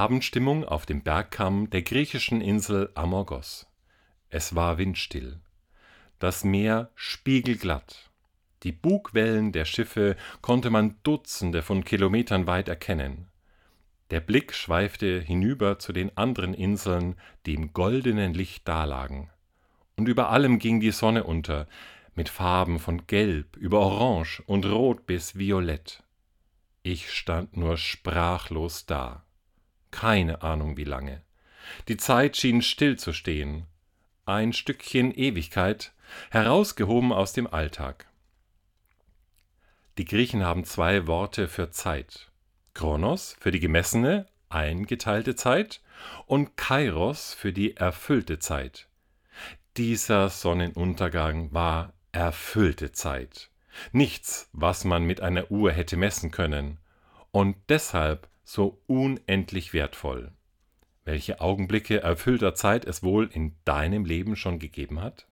Abendstimmung auf dem Bergkamm der griechischen Insel Amorgos. Es war windstill. Das Meer spiegelglatt. Die Bugwellen der Schiffe konnte man Dutzende von Kilometern weit erkennen. Der Blick schweifte hinüber zu den anderen Inseln, die im goldenen Licht dalagen. Und über allem ging die Sonne unter, mit Farben von Gelb über Orange und Rot bis Violett. Ich stand nur sprachlos da. Keine Ahnung wie lange. Die Zeit schien still zu stehen. Ein Stückchen Ewigkeit, herausgehoben aus dem Alltag. Die Griechen haben zwei Worte für Zeit. Chronos für die gemessene, eingeteilte Zeit und Kairos für die erfüllte Zeit. Dieser Sonnenuntergang war erfüllte Zeit. Nichts, was man mit einer Uhr hätte messen können. Und deshalb so unendlich wertvoll. Welche Augenblicke erfüllter Zeit es wohl in deinem Leben schon gegeben hat?